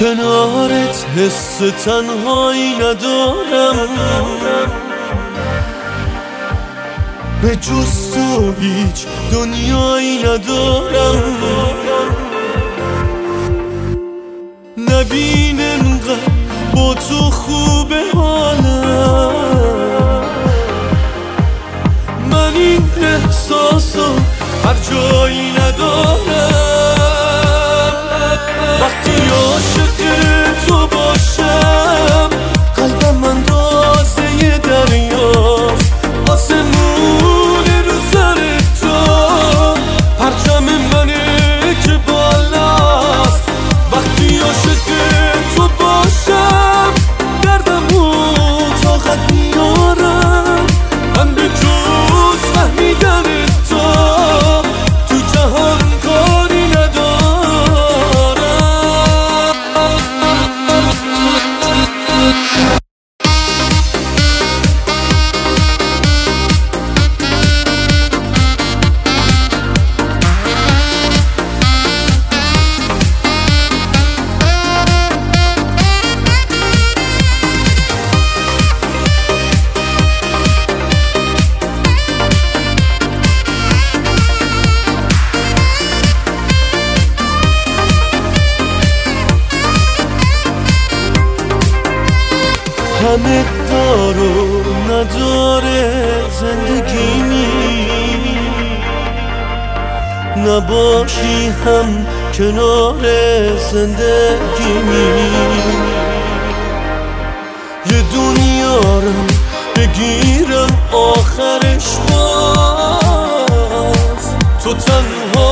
کنارت حس تنهایی ندارم. به جز تو هیچ دنیایی ندارم. نبین انقدر با تو خوب حالم. من این احساسو هر جایی ندارم. همه دارو نداره زندگیمی نباشی هم کنار زندگیمی یه دنیارم بگیرم آخرش باز. تو تنها